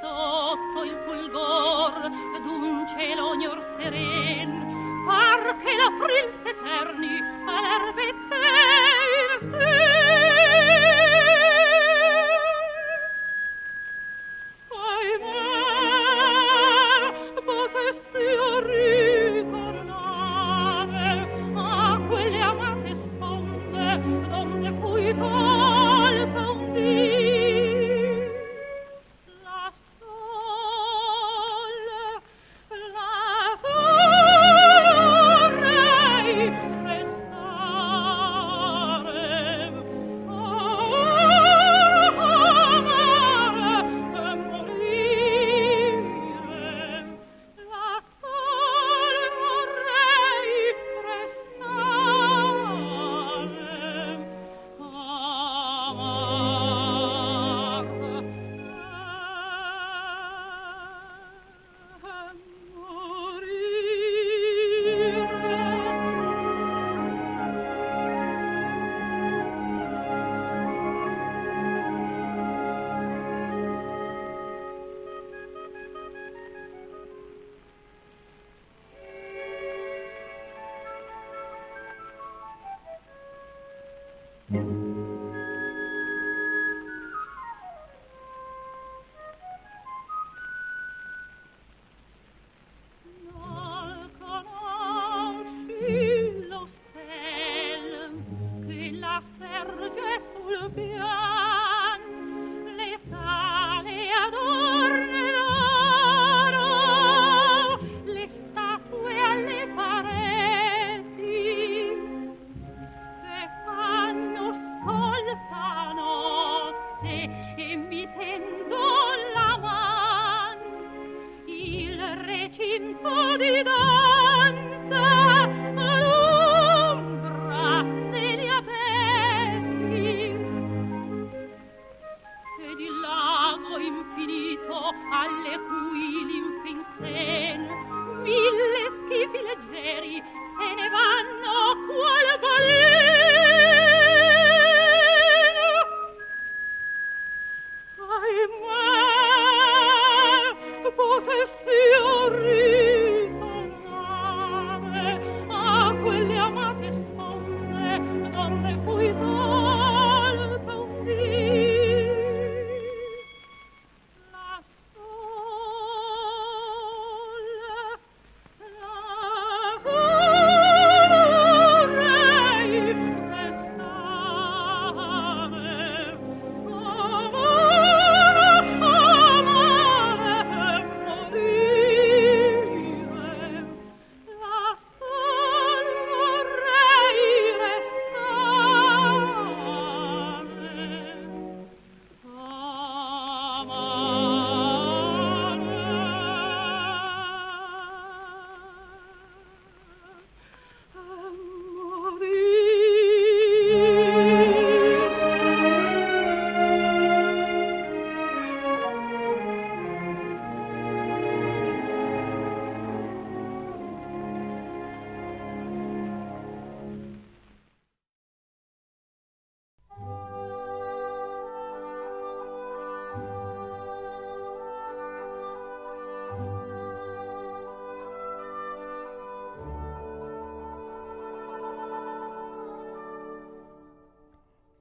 Sotto il fulgor d'un cielo ignor seren, par che la April Mm-hmm. fiori